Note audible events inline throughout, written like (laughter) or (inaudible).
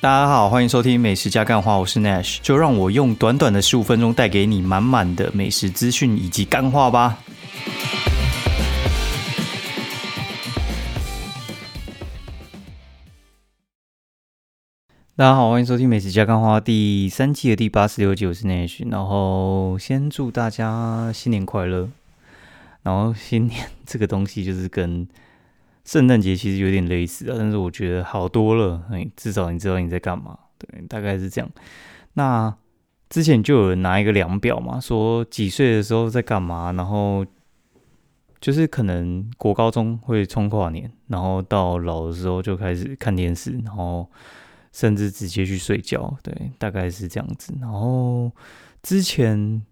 大家好，欢迎收听美食加干话，我是 Nash，就让我用短短的十五分钟带给你满满的美食资讯以及干话吧。大家好，欢迎收听美食加干话第三季的第八十六集，我是 Nash，然后先祝大家新年快乐。然后新年这个东西就是跟圣诞节其实有点类似啊，但是我觉得好多了。哎，至少你知道你在干嘛，对，大概是这样。那之前就有人拿一个量表嘛，说几岁的时候在干嘛，然后就是可能国高中会冲跨年，然后到老的时候就开始看电视，然后甚至直接去睡觉，对，大概是这样子。然后之前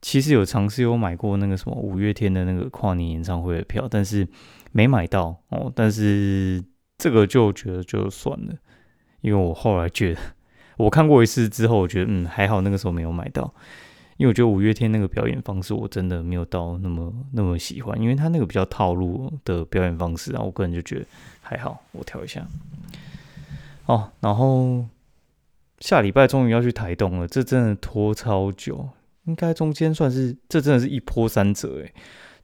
其实有尝试有买过那个什么五月天的那个跨年演唱会的票，但是。没买到哦，但是这个就觉得就算了，因为我后来觉得我看过一次之后，我觉得嗯还好，那个时候没有买到，因为我觉得五月天那个表演方式我真的没有到那么那么喜欢，因为他那个比较套路的表演方式啊，我个人就觉得还好，我调一下哦。然后下礼拜终于要去台东了，这真的拖超久，应该中间算是这真的是一波三折诶。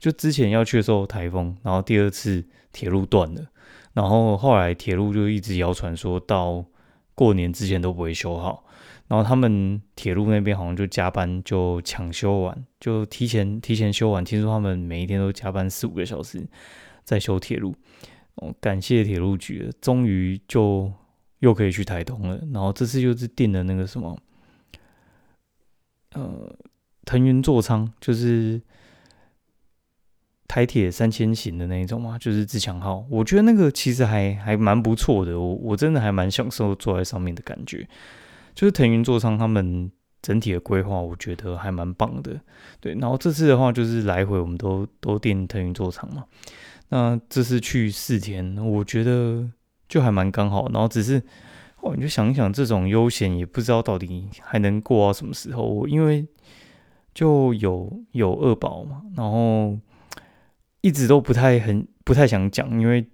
就之前要去的时候台风，然后第二次铁路断了，然后后来铁路就一直谣传说到过年之前都不会修好，然后他们铁路那边好像就加班就抢修完，就提前提前修完，听说他们每一天都加班四五个小时在修铁路，哦，感谢铁路局，终于就又可以去台东了，然后这次又是订了那个什么，呃，腾云座舱，就是。台铁三千型的那一种嘛，就是自强号，我觉得那个其实还还蛮不错的，我我真的还蛮享受坐在上面的感觉。就是腾云座舱他们整体的规划，我觉得还蛮棒的。对，然后这次的话就是来回我们都都订腾云座舱嘛，那这次去四天，我觉得就还蛮刚好。然后只是哦，你就想一想，这种悠闲也不知道到底还能过到什么时候，我因为就有有二宝嘛，然后。一直都不太很不太想讲，因为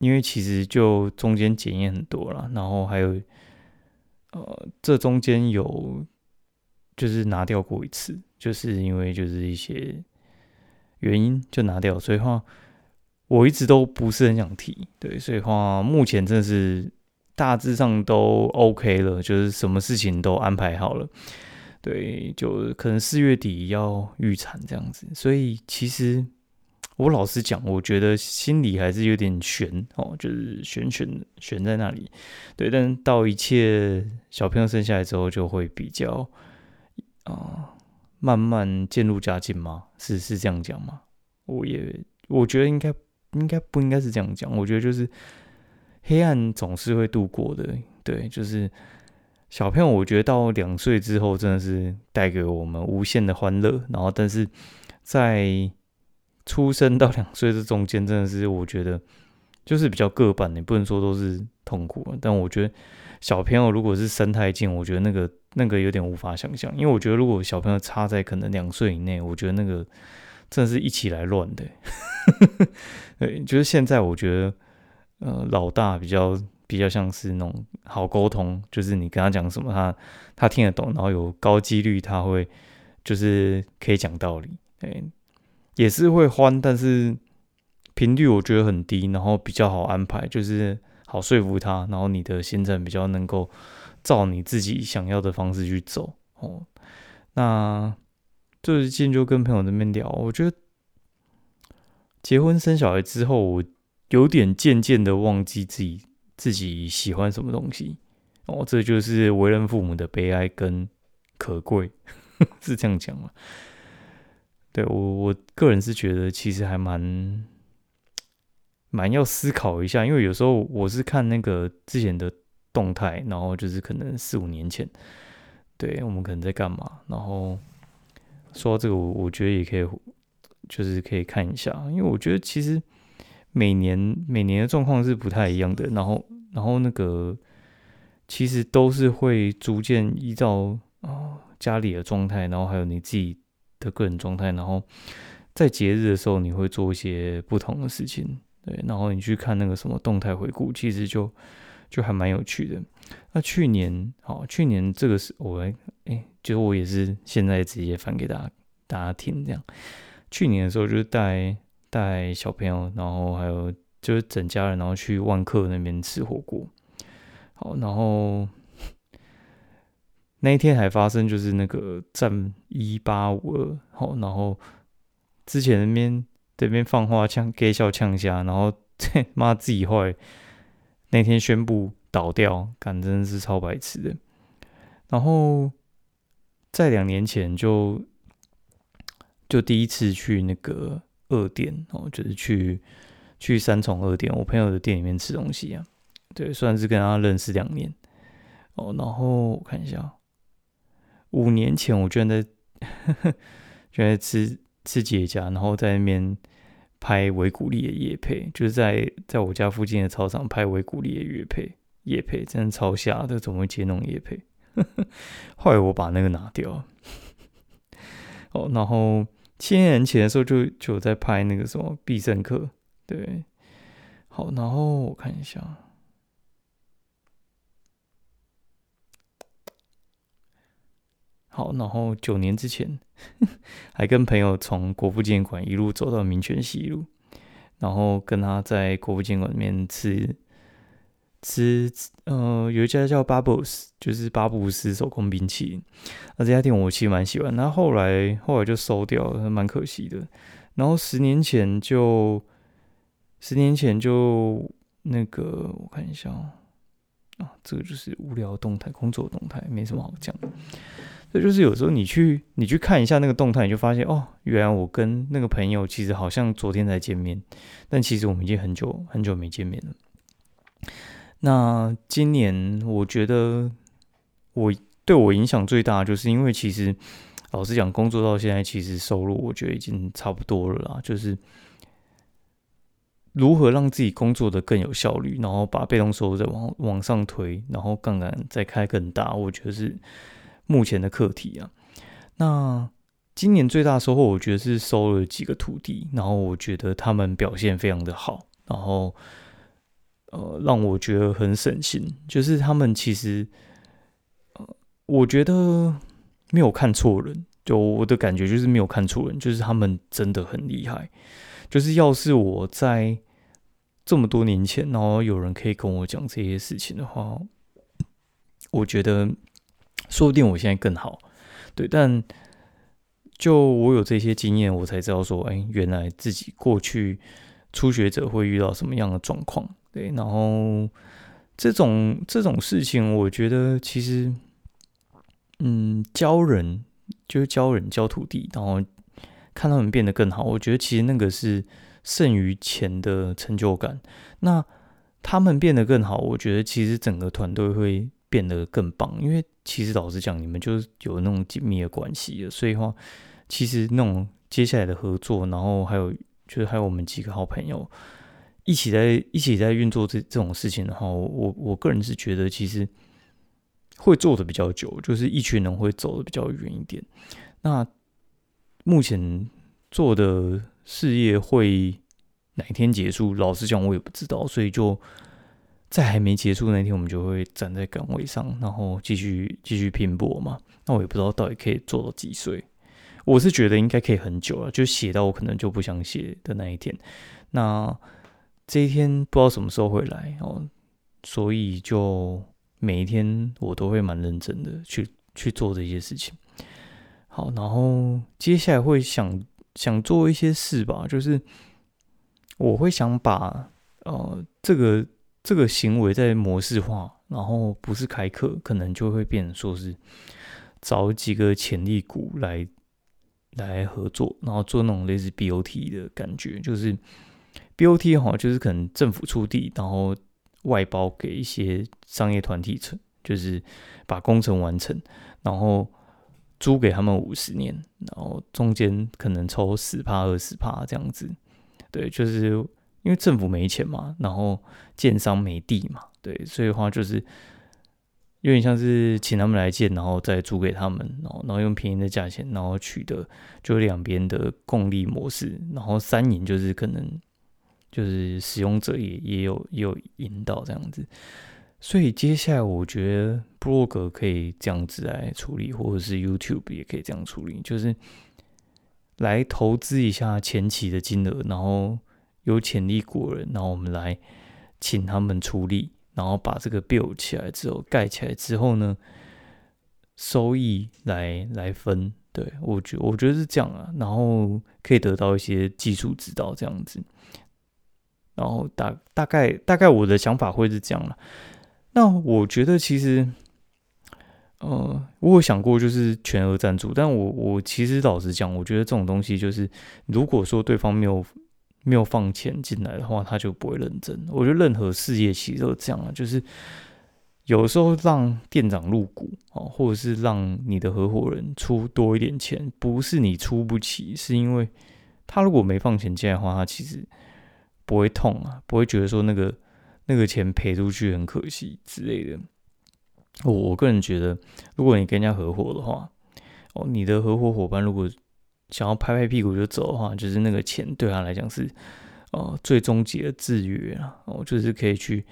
因为其实就中间检验很多了，然后还有呃这中间有就是拿掉过一次，就是因为就是一些原因就拿掉，所以话我一直都不是很想提，对，所以话目前真的是大致上都 OK 了，就是什么事情都安排好了，对，就可能四月底要预产这样子，所以其实。我老实讲，我觉得心里还是有点悬哦，就是悬悬悬在那里。对，但到一切小朋友生下来之后，就会比较啊，慢慢渐入佳境吗？是是这样讲吗？我也我觉得应该应该不应该是这样讲。我觉得就是黑暗总是会度过的。对，就是小朋友，我觉得到两岁之后，真的是带给我们无限的欢乐。然后，但是在出生到两岁这中间，真的是我觉得就是比较各半，你不能说都是痛苦。但我觉得小朋友如果是生太近，我觉得那个那个有点无法想象。因为我觉得如果小朋友差在可能两岁以内，我觉得那个真的是一起来乱的。(laughs) 对，就是现在我觉得，呃，老大比较比较像是那种好沟通，就是你跟他讲什么，他他听得懂，然后有高几率他会就是可以讲道理。对。也是会欢，但是频率我觉得很低，然后比较好安排，就是好说服他，然后你的行程比较能够照你自己想要的方式去走哦。那最近就跟朋友那边聊，我觉得结婚生小孩之后，我有点渐渐的忘记自己自己喜欢什么东西哦，这就是为人父母的悲哀跟可贵，(laughs) 是这样讲吗？对我我个人是觉得其实还蛮蛮要思考一下，因为有时候我是看那个之前的动态，然后就是可能四五年前，对我们可能在干嘛，然后说到这个，我我觉得也可以，就是可以看一下，因为我觉得其实每年每年的状况是不太一样的，然后然后那个其实都是会逐渐依照啊家里的状态，然后还有你自己。的个人状态，然后在节日的时候，你会做一些不同的事情，对，然后你去看那个什么动态回顾，其实就就还蛮有趣的。那去年，好，去年这个是我哎，就是我也是现在直接翻给大家大家听这样。去年的时候就是带带小朋友，然后还有就是整家人，然后去万客那边吃火锅。好，然后那一天还发生就是那个战一八五二，好，然后之前那边这边放话呛给笑呛下，然后 (laughs) 妈自己坏，那天宣布倒掉，感真的是超白痴的。然后在两年前就就第一次去那个二店哦，就是去去三重二店，我朋友的店里面吃东西啊。对，算是跟他认识两年哦。然后我看一下，五年前我居然在居然在吃吃姐家，然后在那边拍维古利的夜配，就是在在我家附近的操场拍维古利的夜配，夜配真的超瞎的，怎么会接那种夜配？(laughs) 后来我把那个拿掉。(laughs) 哦，然后七年前的时候就就有在拍那个什么必胜客，对，好，然后我看一下。好，然后九年之前，还跟朋友从国父纪念馆一路走到民权西路，然后跟他在国父纪念馆里面吃吃，呃，有一家叫 Bubbles，就是巴布斯手工冰淇淋。那这家店我其实蛮喜欢，那后来后来就收掉了，蛮可惜的。然后十年前就十年前就那个，我看一下啊，这个就是无聊动态，工作动态，没什么好讲的。就是有时候你去你去看一下那个动态，你就发现哦，原来我跟那个朋友其实好像昨天才见面，但其实我们已经很久很久没见面了。那今年我觉得我对我影响最大，就是因为其实老实讲，工作到现在其实收入我觉得已经差不多了啦，就是如何让自己工作的更有效率，然后把被动收入再往往上推，然后杠杆再开更大，我觉得是。目前的课题啊，那今年最大收获，我觉得是收了几个徒弟，然后我觉得他们表现非常的好，然后呃，让我觉得很省心，就是他们其实呃，我觉得没有看错人，就我的感觉就是没有看错人，就是他们真的很厉害，就是要是我在这么多年前，然后有人可以跟我讲这些事情的话，我觉得。说不定我现在更好，对，但就我有这些经验，我才知道说，哎，原来自己过去初学者会遇到什么样的状况，对，然后这种这种事情，我觉得其实，嗯，教人就是教人教徒弟，然后看他们变得更好，我觉得其实那个是胜于钱的成就感。那他们变得更好，我觉得其实整个团队会。变得更棒，因为其实老实讲，你们就是有那种紧密的关系的，所以话，其实那种接下来的合作，然后还有就是还有我们几个好朋友一起在一起在运作这这种事情的话，我我个人是觉得其实会做的比较久，就是一群人会走的比较远一点。那目前做的事业会哪天结束？老实讲，我也不知道，所以就。在还没结束那天，我们就会站在岗位上，然后继续继续拼搏嘛。那我也不知道到底可以做到几岁。我是觉得应该可以很久了，就写到我可能就不想写的那一天。那这一天不知道什么时候会来哦，所以就每一天我都会蛮认真的去去做这些事情。好，然后接下来会想想做一些事吧，就是我会想把呃这个。这个行为在模式化，然后不是开课，可能就会变成说是找几个潜力股来来合作，然后做那种类似 BOT 的感觉，就是 BOT 哈，就是可能政府出地，然后外包给一些商业团体成，就是把工程完成，然后租给他们五十年，然后中间可能抽十帕二十帕这样子，对，就是。因为政府没钱嘛，然后建商没地嘛，对，所以的话就是有点像是请他们来建，然后再租给他们，然后然后用便宜的价钱，然后取得就两边的共利模式，然后三赢就是可能就是使用者也也有也有引导这样子，所以接下来我觉得 blog 可以这样子来处理，或者是 YouTube 也可以这样处理，就是来投资一下前期的金额，然后有潜力股人，然后我们来请他们出力，然后把这个 build 起来之后，盖起来之后呢，收益来来分。对我觉我觉得是这样啊，然后可以得到一些技术指导这样子，然后大大概大概我的想法会是这样了。那我觉得其实，呃，我有想过就是全额赞助，但我我其实老实讲，我觉得这种东西就是，如果说对方没有没有放钱进来的话，他就不会认真。我觉得任何事业其实都这样啊，就是。有时候让店长入股哦，或者是让你的合伙人出多一点钱，不是你出不起，是因为他如果没放钱进来的话，他其实不会痛啊，不会觉得说那个那个钱赔出去很可惜之类的。我我个人觉得，如果你跟人家合伙的话，哦，你的合伙伙伴如果想要拍拍屁股就走的话，就是那个钱对他来讲是呃最终极的制约啊，哦，就是可以去。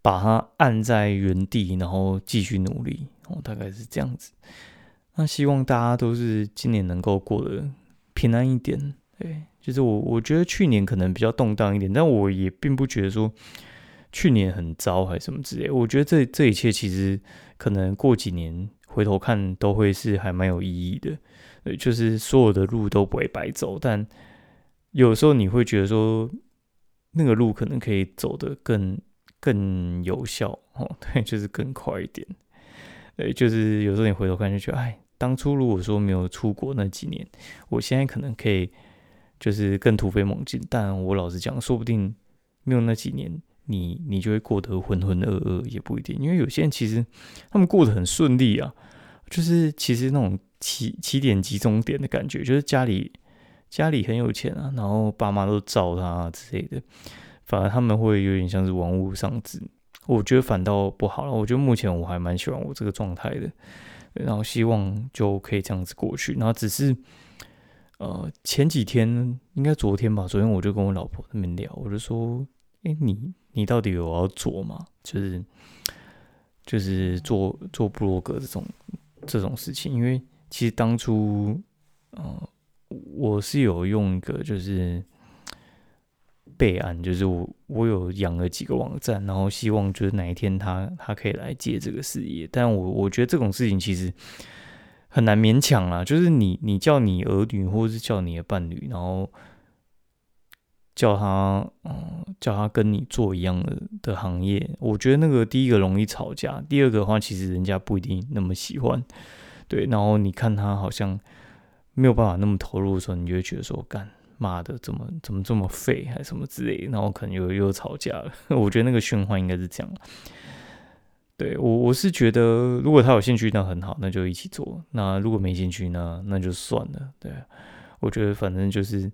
把它按在原地，然后继续努力，哦，大概是这样子。那希望大家都是今年能够过得平安一点。对，就是我，我觉得去年可能比较动荡一点，但我也并不觉得说去年很糟还是什么之类。我觉得这这一切其实可能过几年回头看都会是还蛮有意义的。对，就是所有的路都不会白走，但有时候你会觉得说那个路可能可以走得更。更有效哦，(laughs) 对，就是更快一点。对，就是有时候你回头看就觉得，哎，当初如果说没有出国那几年，我现在可能可以就是更突飞猛进。但我老实讲，说不定没有那几年，你你就会过得浑浑噩噩，也不一定。因为有些人其实他们过得很顺利啊，就是其实那种起起点集中点的感觉，就是家里家里很有钱啊，然后爸妈都罩他之类的。反而他们会有点像是玩物丧志，我觉得反倒不好了。我觉得目前我还蛮喜欢我这个状态的，然后希望就可以这样子过去。然后只是，呃，前几天应该昨天吧，昨天我就跟我老婆那边聊，我就说，哎，你你到底有要做吗？就是就是做做布洛格这种这种事情，因为其实当初，呃，我是有用一个就是。备案就是我，我有养了几个网站，然后希望就是哪一天他他可以来接这个事业。但我我觉得这种事情其实很难勉强啦，就是你你叫你儿女或者是叫你的伴侣，然后叫他嗯叫他跟你做一样的的行业，我觉得那个第一个容易吵架，第二个的话其实人家不一定那么喜欢。对，然后你看他好像没有办法那么投入的时候，你就会觉得说干。妈的，怎么怎么这么废，还是什么之类，然后可能又又吵架了。(laughs) 我觉得那个循环应该是这样。对我我是觉得，如果他有兴趣，那很好，那就一起做。那如果没兴趣呢，那就算了。对，我觉得反正就是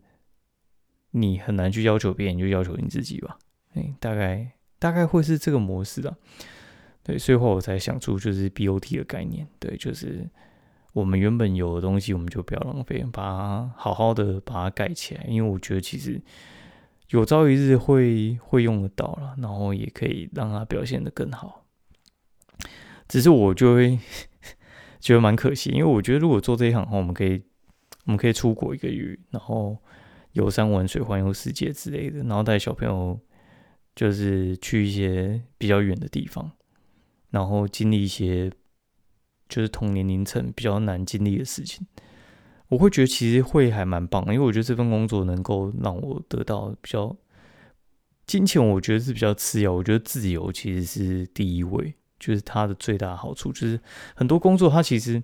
你很难去要求别人，就要求你自己吧。哎，大概大概会是这个模式的。对，所以后我才想出就是 BOT 的概念。对，就是。我们原本有的东西，我们就不要浪费，把它好好的把它盖起来。因为我觉得其实有朝一日会会用得到了，然后也可以让它表现的更好。只是我就会 (laughs) 觉得蛮可惜，因为我觉得如果做这一行的话，我们可以我们可以出国一个月，然后游山玩水、环游世界之类的，然后带小朋友就是去一些比较远的地方，然后经历一些。就是同年龄层比较难经历的事情，我会觉得其实会还蛮棒，因为我觉得这份工作能够让我得到比较金钱，我觉得是比较次要。我觉得自由其实是第一位，就是它的最大好处就是很多工作它其实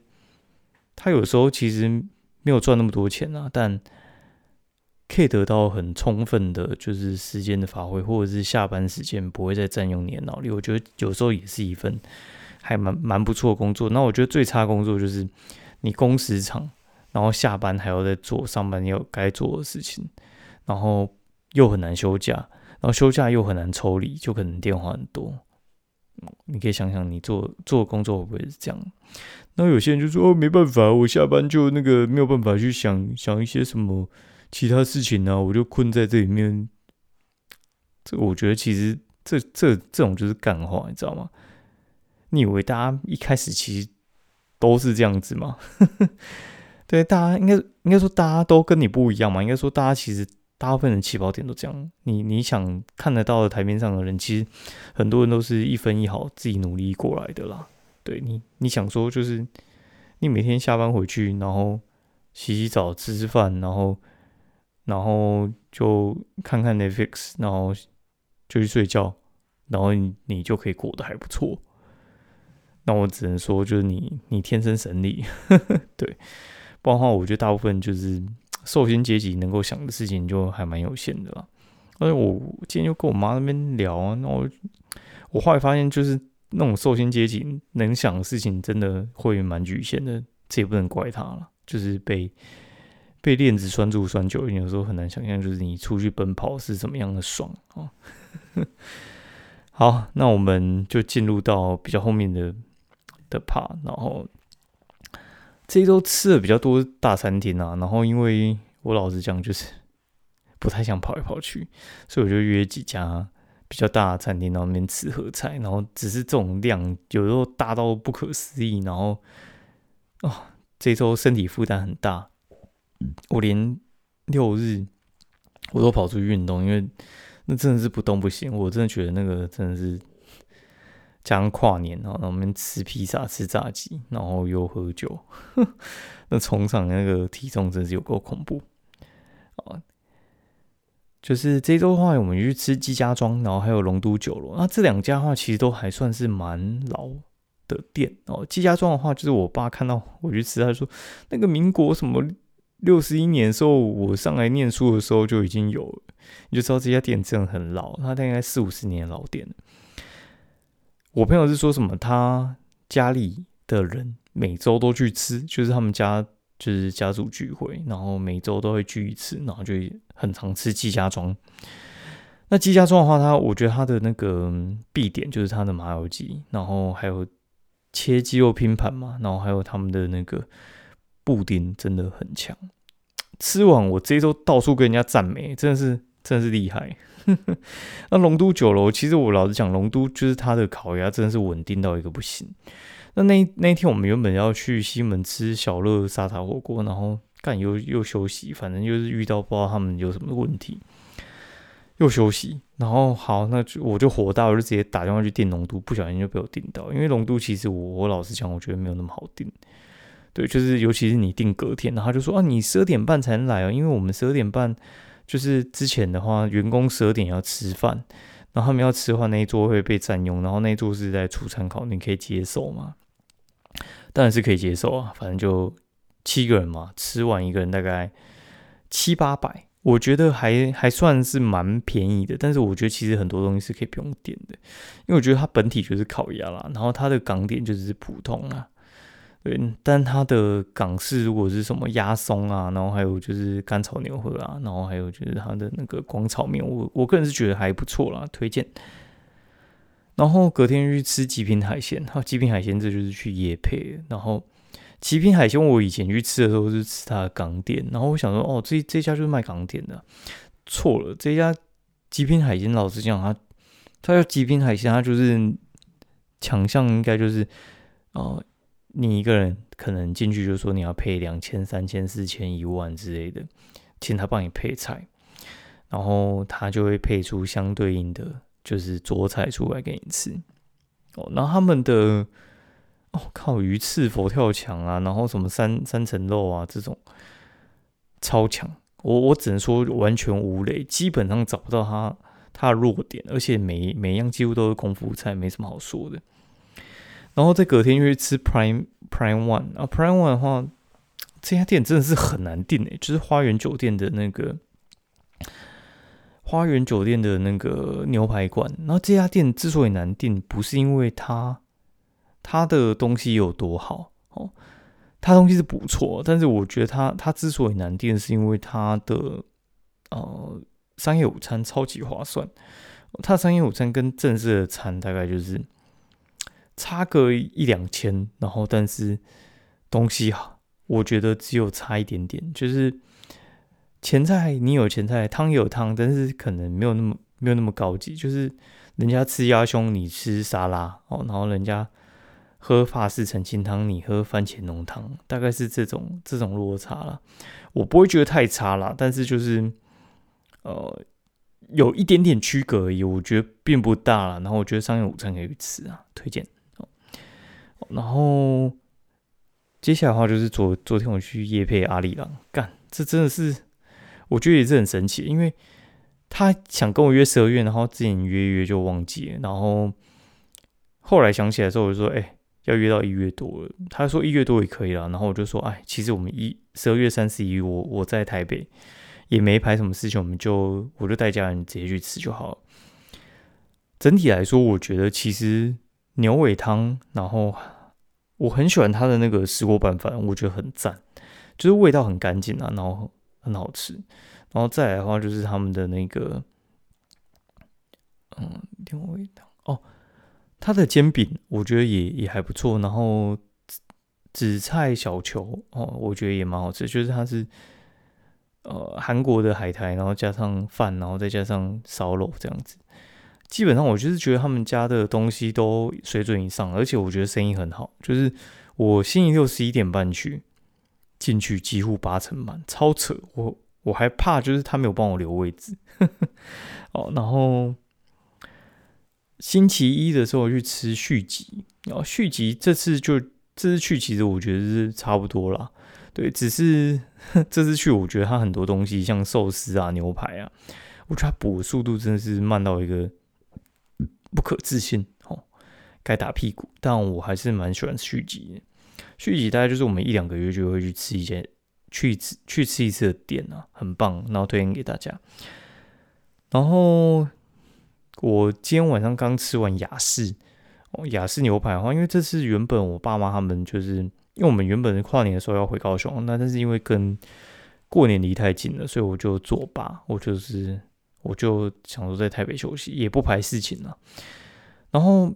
它有时候其实没有赚那么多钱啊，但可以得到很充分的，就是时间的发挥，或者是下班时间不会再占用你的脑力。我觉得有时候也是一份。还蛮蛮不错的工作，那我觉得最差工作就是你工时长，然后下班还要在做上班要该做的事情，然后又很难休假，然后休假又很难抽离，就可能电话很多。你可以想想，你做做工作会不会是这样？那有些人就说哦，没办法，我下班就那个没有办法去想想一些什么其他事情呢，我就困在这里面。这我觉得其实这这这种就是干话，你知道吗？你以为大家一开始其实都是这样子吗？(laughs) 对，大家应该应该说大家都跟你不一样嘛。应该说大家其实大部分的起跑点都这样。你你想看得到的台面上的人，其实很多人都是一分一毫自己努力过来的啦。对你你想说就是你每天下班回去，然后洗洗澡、吃吃饭，然后然后就看看 Netflix，然后就去睡觉，然后你你就可以过得还不错。那我只能说，就是你你天生神力，(laughs) 对，不然的话，我觉得大部分就是寿星阶级能够想的事情就还蛮有限的啦。而且我今天就跟我妈那边聊啊，那我我后来发现，就是那种寿星阶级能想的事情，真的会蛮局限的。这也不能怪他了，就是被被链子拴住拴久，有时候很难想象，就是你出去奔跑是怎么样的爽啊。好，那我们就进入到比较后面的。的 part，然后这一周吃的比较多大餐厅啊，然后因为我老实讲就是不太想跑来跑去，所以我就约几家比较大的餐厅，然后那边吃合菜，然后只是这种量有时候大到不可思议，然后哦，这周身体负担很大，我连六日我都跑出去运动，因为那真的是不动不行，我真的觉得那个真的是。加上跨年，然后我们吃披萨、吃炸鸡，然后又喝酒，(laughs) 那冲上那个体重真是有够恐怖啊！就是这周的话，我们去吃季家庄，然后还有龙都酒楼，那这两家的话，其实都还算是蛮老的店哦。季家庄的话，就是我爸看到我去吃，他说那个民国什么六十一年的时候，我上来念书的时候就已经有，你就知道这家店真的很老，它大概四五十年老店。我朋友是说什么？他家里的人每周都去吃，就是他们家就是家族聚会，然后每周都会聚一次，然后就很常吃季家庄。那季家庄的话，它我觉得它的那个必点就是它的麻油鸡，然后还有切鸡肉拼盘嘛，然后还有他们的那个布丁真的很强。吃完我这周到处跟人家赞美，真的是真的是厉害。(laughs) 那龙都酒楼，其实我老实讲，龙都就是它的烤鸭真的是稳定到一个不行。那那那天我们原本要去西门吃小乐沙茶火锅，然后干又又休息，反正就是遇到不知道他们有什么问题，又休息。然后好，那就我就火大，我就直接打电话去订龙都，不小心就被我订到。因为龙都其实我我老实讲，我觉得没有那么好订。对，就是尤其是你定隔天，然后就说啊，你十二点半才能来哦，因为我们十二点半。就是之前的话，员工十二点要吃饭，然后他们要吃的话，那一桌会被占用，然后那一桌是在出参考，你可以接受吗？当然是可以接受啊，反正就七个人嘛，吃完一个人大概七八百，我觉得还还算是蛮便宜的。但是我觉得其实很多东西是可以不用点的，因为我觉得它本体就是烤鸭啦，然后它的港点就是普通啊。对，但它的港式如果是什么鸭松啊，然后还有就是干炒牛河啊，然后还有就是它的那个广炒面，我我个人是觉得还不错啦，推荐。然后隔天去吃极品海鲜，哈，极品海鲜这就是去野配。然后极品海鲜我以前去吃的时候是吃它的港点，然后我想说哦，这这家就是卖港点的，错了，这家极品海鲜老实讲，它它叫极品海鲜，它就是强项应该就是哦。你一个人可能进去就说你要配两千、三千、四千、一万之类的，请他帮你配菜，然后他就会配出相对应的就是桌菜出来给你吃。哦，然后他们的哦靠鱼翅佛跳墙啊，然后什么三三层肉啊这种超强，我我只能说完全无雷，基本上找不到他他的弱点，而且每每样几乎都是功夫菜，没什么好说的。然后在隔天又去吃 Prime Prime One 啊，Prime One 的话，这家店真的是很难订诶，就是花园酒店的那个花园酒店的那个牛排馆。然后这家店之所以难订，不是因为它它的东西有多好哦，它东西是不错，但是我觉得它它之所以难订，是因为它的呃商业午餐超级划算，它的商业午餐跟正式的餐大概就是。差个一两千，然后但是东西啊，我觉得只有差一点点，就是前菜你有前菜，汤有汤，但是可能没有那么没有那么高级。就是人家吃鸭胸，你吃沙拉哦，然后人家喝法式澄清汤，你喝番茄浓汤，大概是这种这种落差了。我不会觉得太差啦，但是就是呃有一点点区隔而已，我觉得并不大了。然后我觉得商业午餐可以吃啊，推荐。然后接下来的话就是昨昨天我去夜配阿里郎，干，这真的是我觉得也是很神奇，因为他想跟我约十二月，然后之前约约就忘记了，然后后来想起来之后我就说，哎，要约到一月多了，他说一月多也可以了，然后我就说，哎，其实我们一十二月三十一，我我在台北也没排什么事情，我们就我就带家人直接去吃就好了。整体来说，我觉得其实牛尾汤，然后。我很喜欢它的那个石锅拌饭，我觉得很赞，就是味道很干净啊，然后很好吃。然后再来的话，就是他们的那个，嗯，牛尾汤哦，它的煎饼我觉得也也还不错。然后紫菜小球哦，我觉得也蛮好吃，就是它是呃韩国的海苔，然后加上饭，然后再加上烧肉这样子。基本上我就是觉得他们家的东西都水准以上，而且我觉得生意很好。就是我星期六十一点半去进去，几乎八成满，超扯。我我还怕就是他没有帮我留位置。(laughs) 哦，然后星期一的时候去吃续集，然后续集这次就这次去其实我觉得是差不多啦。对，只是 (laughs) 这次去我觉得它很多东西像寿司啊、牛排啊，我觉得它补速度真的是慢到一个。不可置信哦，该打屁股。但我还是蛮喜欢续集的。续集大概就是我们一两个月就会去吃一间，去吃去吃一次的店啊，很棒，然后推荐给大家。然后我今天晚上刚吃完雅士哦，雅士牛排的话，因为这次原本我爸妈他们就是，因为我们原本跨年的时候要回高雄，那但是因为跟过年离太近了，所以我就作罢，我就是。我就想说在台北休息，也不排事情了。然后，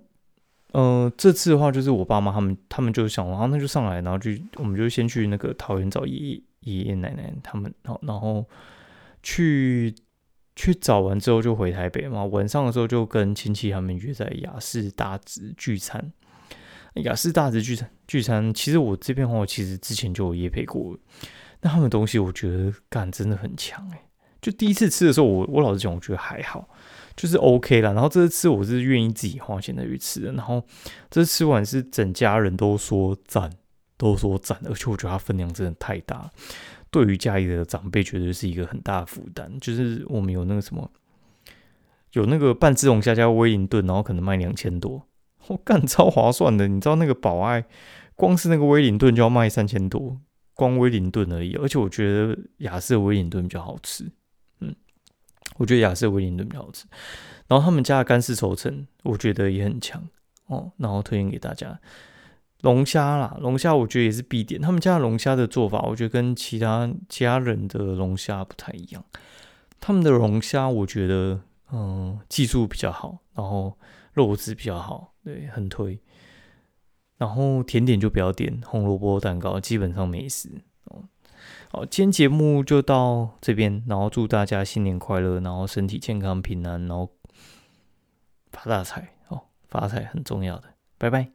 呃，这次的话就是我爸妈他们，他们就想，然后那就上来，然后就我们就先去那个桃园找爷爷爷爷奶奶他们，然后然后去去找完之后就回台北嘛。晚上的时候就跟亲戚他们约在雅士大直聚餐。雅士大直聚餐聚餐，其实我这边的话，其实之前就有夜配过，那他们东西我觉得干真的很强哎。就第一次吃的时候，我我老实讲，我觉得还好，就是 OK 了。然后这次吃，我是愿意自己花钱再去吃的。然后这次吃完是整家人都说赞，都说赞，而且我觉得它分量真的太大，对于家里的长辈绝对是一个很大的负担。就是我们有那个什么，有那个半自龙虾加威灵顿，然后可能卖两千多，我干超划算的。你知道那个宝爱，光是那个威灵顿就要卖三千多，光威灵顿而已。而且我觉得雅士的威灵顿比较好吃。我觉得雅士威灵顿比较好吃，然后他们家的干式熟成，我觉得也很强哦。然后推荐给大家龙虾啦，龙虾我觉得也是必点。他们家的龙虾的做法，我觉得跟其他家人的龙虾不太一样。他们的龙虾我觉得，嗯，技术比较好，然后肉质比较好，对，很推。然后甜点就不要点红萝卜蛋糕，基本上没事哦。好，今天节目就到这边，然后祝大家新年快乐，然后身体健康平安，然后发大财哦，发财很重要的，拜拜。